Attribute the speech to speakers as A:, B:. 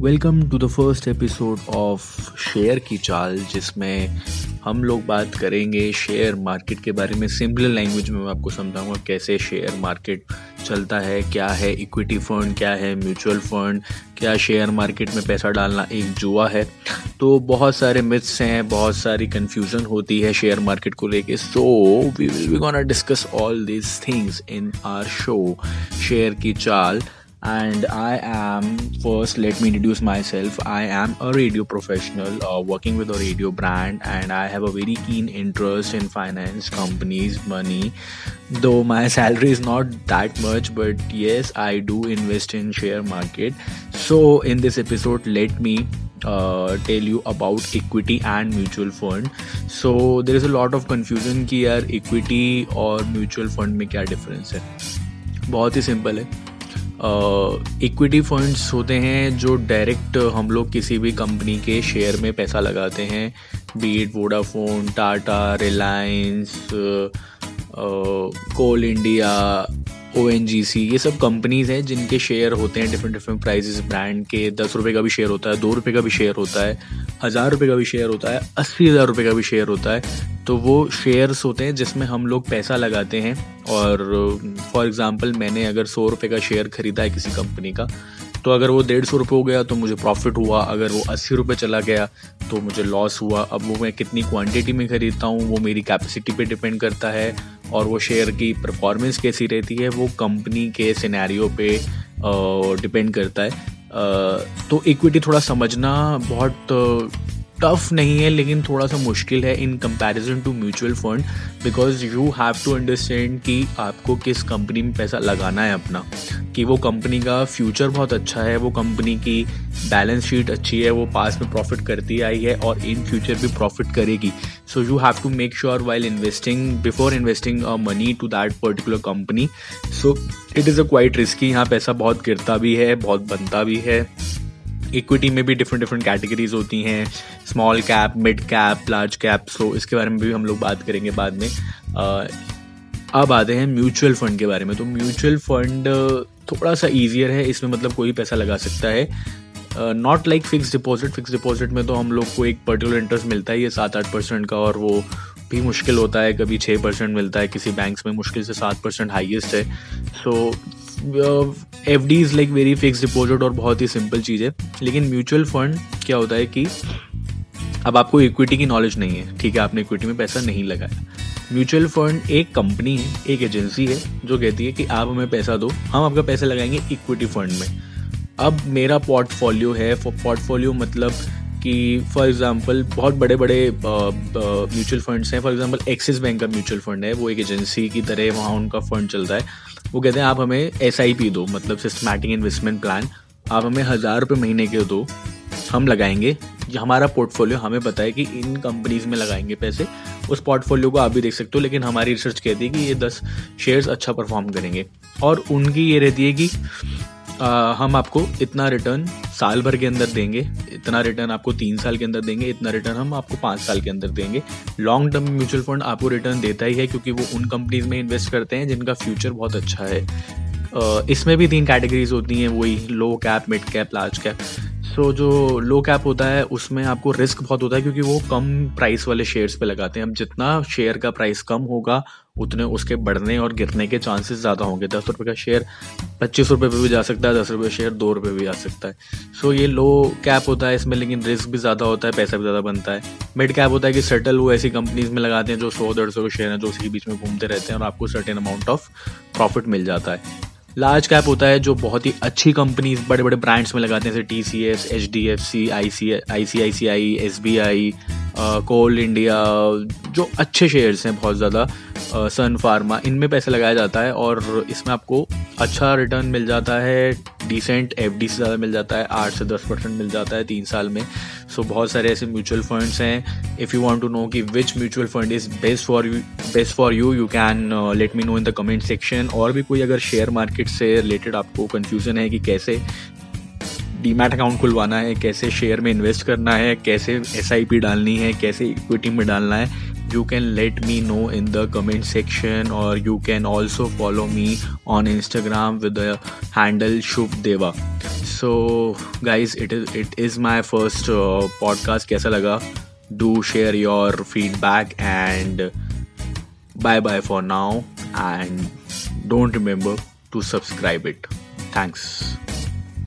A: Welcome to the first episode of share की चाल जिसमें हम लोग बात करेंगे शेयर मार्केट के बारे में। सिंपल लैंग्वेज में मैं आपको समझाऊँगा कैसे शेयर मार्केट चलता है, क्या है इक्विटी फंड क्या है म्यूचुअल फंड क्या शेयर मार्केट में पैसा डालना एक जुआ है। तो बहुत सारे मिथ्स हैं, बहुत सारी कन्फ्यूज़न होती है शेयर मार्केट को लेके। So we will be gonna discuss all this things in our show share की चाल and I am first let me introduce myself. I am a radio professional uh, working with a radio brand, and I have a very keen interest in finance, companies, money. Though my salary is not that much, but yes, I do invest in share market. So in this episode, let me uh, tell you about equity and mutual fund so there is a lot of confusion कि यार equity और mutual fund में क्या difference है बहुत ही simple है equity funds होते हैं जो डायरेक्ट हम लोग किसी भी कंपनी के शेयर में पैसा लगाते हैं be it Vodafone Tata Reliance Coal India ONGC ये सब कंपनीज़ हैं जिनके शेयर होते हैं डिफरेंट डिफरेंट प्राइजेस ब्रांड के। दस रुपये का भी शेयर होता है, दो रुपये का भी शेयर होता है। हज़ार रुपये का भी शेयर होता है, अस्सी हज़ार रुपये का भी शेयर होता है तो वो शेयर्स होते हैं जिसमें हम लोग पैसा लगाते हैं। और फॉर एग्ज़ाम्पल मैंने अगर सौ रुपये का शेयर ख़रीदा है किसी कंपनी का तो अगर वो डेढ़ सौ रुपये हो गया तो मुझे प्रॉफिट हुआ, अगर वो अस्सी रुपये चला गया तो मुझे लॉस हुआ। अब वो मैं कितनी क्वांटिटी में ख़रीदता हूँ, वो मेरी कैपेसिटी पे डिपेंड करता है, और वो शेयर की परफॉर्मेंस कैसी रहती है, वो कंपनी के सिनेरियो पे डिपेंड करता है। तो इक्विटी थोड़ा समझना बहुत टफ नहीं है, लेकिन थोड़ा सा मुश्किल है in comparison to mutual fund because you have to understand कि आपको किस कंपनी में पैसा लगाना है अपना। कि वो कंपनी का फ्यूचर बहुत अच्छा है, वो कंपनी की बैलेंस शीट अच्छी है, वो पास में प्रॉफिट करती आई है और इन फ्यूचर भी प्रॉफिट करेगी। So you have to make sure while investing before investing money to that particular company so it is a quite risky यहाँ पैसा बहुत गिरता भी है, बहुत बनता भी है। इक्विटी में भी डिफरेंट डिफरेंट कैटेगरीज होती हैं small cap mid cap large cap so इसके बारे में भी हम लोग बात करेंगे बाद में। अब आते हैं म्यूचुअल फंड के बारे में। तो म्यूचुअल फंड थोड़ा सा ईजियर है, इसमें मतलब कोई पैसा लगा सकता है। Not like fix deposit fix deposit में तो हम लोग को एक पर्टिकुलर इंटरेस्ट मिलता है ये सात आठ परसेंट का, और वो भी मुश्किल होता है, कभी छः परसेंट मिलता है, किसी बैंक्स में मुश्किल से सात परसेंट हाइएस्ट है। So F D is like very fix deposit और बहुत ही सिंपल चीज़ है। लेकिन म्यूचुअल फंड क्या होता है कि अब आपको इक्विटी की नॉलेज नहीं है, ठीक है, आपने इक्विटी में पैसा नहीं लगाया। म्यूचुअल फंड एक कंपनी है, एक एजेंसी है, जो कहती है कि आप हमें पैसा दो, हम आपका पैसा लगाएँगे इक्विटी फंड में। अब मेरा पोर्टफोलियो है पोर्टफोलियो मतलब कि फॉर एग्जांपल बहुत बड़े बड़े म्यूचुअल फंड्स हैं। फॉर एग्जांपल एक्सिस बैंक का म्यूचुअल फंड है। वो एक एजेंसी की तरह वहाँ उनका फंड चलता है। वो कहते हैं आप हमें एसआईपी दो मतलब सिस्टमैटिक इन्वेस्टमेंट प्लान आप हमें हज़ार रुपये महीने के दो हम लगाएँगे। हमारा पोर्टफोलियो हमें पता है कि इन कंपनीज़ में लगाएँगे पैसे। उस पोर्टफोलियो को आप भी देख सकते हो लेकिन हमारी रिसर्च कहती है कि ये दस शेयर्स अच्छा परफॉर्म करेंगे। और उनकी ये रहती है कि आ, हम आपको इतना रिटर्न साल भर के अंदर देंगे, इतना रिटर्न आपको तीन साल के अंदर देंगे, इतना रिटर्न हम आपको पाँच साल के अंदर देंगे। लॉन्ग टर्म म्यूचुअल फंड आपको रिटर्न देता ही है क्योंकि वो उन कंपनीज़ में इन्वेस्ट करते हैं जिनका फ्यूचर बहुत अच्छा है। इसमें भी तीन कैटेगरीज होती हैं, वही low cap mid cap large cap so जो लो कैप होता है, उसमें आपको रिस्क बहुत होता है क्योंकि वो कम प्राइस वाले शेयर्स पे लगाते हैं। अब जितना शेयर का प्राइस कम होगा उतने उसके बढ़ने और गिरने के चांसेस ज़्यादा होंगे। दस रुपये का शेयर पच्चीस रुपये पे भी जा सकता है, दस रुपये शेयर दो रुपये भी जा सकता है। सो ये लो कैप होता है, इसमें लेकिन रिस्क भी ज़्यादा होता है, पैसा भी ज़्यादा बनता है। मिड कैप होता है कि सेटल वो ऐसी कंपनीज़ में लगाते हैं जो सौ, डेढ़ सौ के शेयर हैं, जो उसी के बीच में घूमते रहते हैं और आपको सर्टेन अमाउंट ऑफ़ प्रॉफिट मिल जाता है। लार्ज कैप होता है जो बहुत ही अच्छी कंपनीज़ बड़े बड़े ब्रांड्स में लगाते हैं, जैसे T C S H D F C I C I C I C I S B I coal India जो अच्छे शेयर्स हैं बहुत ज़्यादा सन फार्मा इनमें पैसे लगाया जाता है और इसमें आपको अच्छा रिटर्न मिल जाता है डिसेंट एफ़ डी से ज़्यादा मिल जाता है आठ से दस परसेंट मिल जाता है तीन साल में। सो so, बहुत सारे ऐसे म्यूचुअल फंड्स हैं। If you want to know कि which mutual fund is best for you best for you you can let me know in the comment section और भी कोई अगर शेयर मार्केट से रिलेटेड आपको कन्फ्यूज़न है कि कैसे डीमैट अकाउंट खुलवाना है, कैसे शेयर में इन्वेस्ट करना है, कैसे एसआईपी डालनी है, कैसे इक्विटी में डालना है can let me know in the comment section or you can also follow me on instagram with the handle shubh deva so guys it is it is my first podcast कैसा लगा? Do share your feedback and bye bye for now and don't remember to subscribe it thanks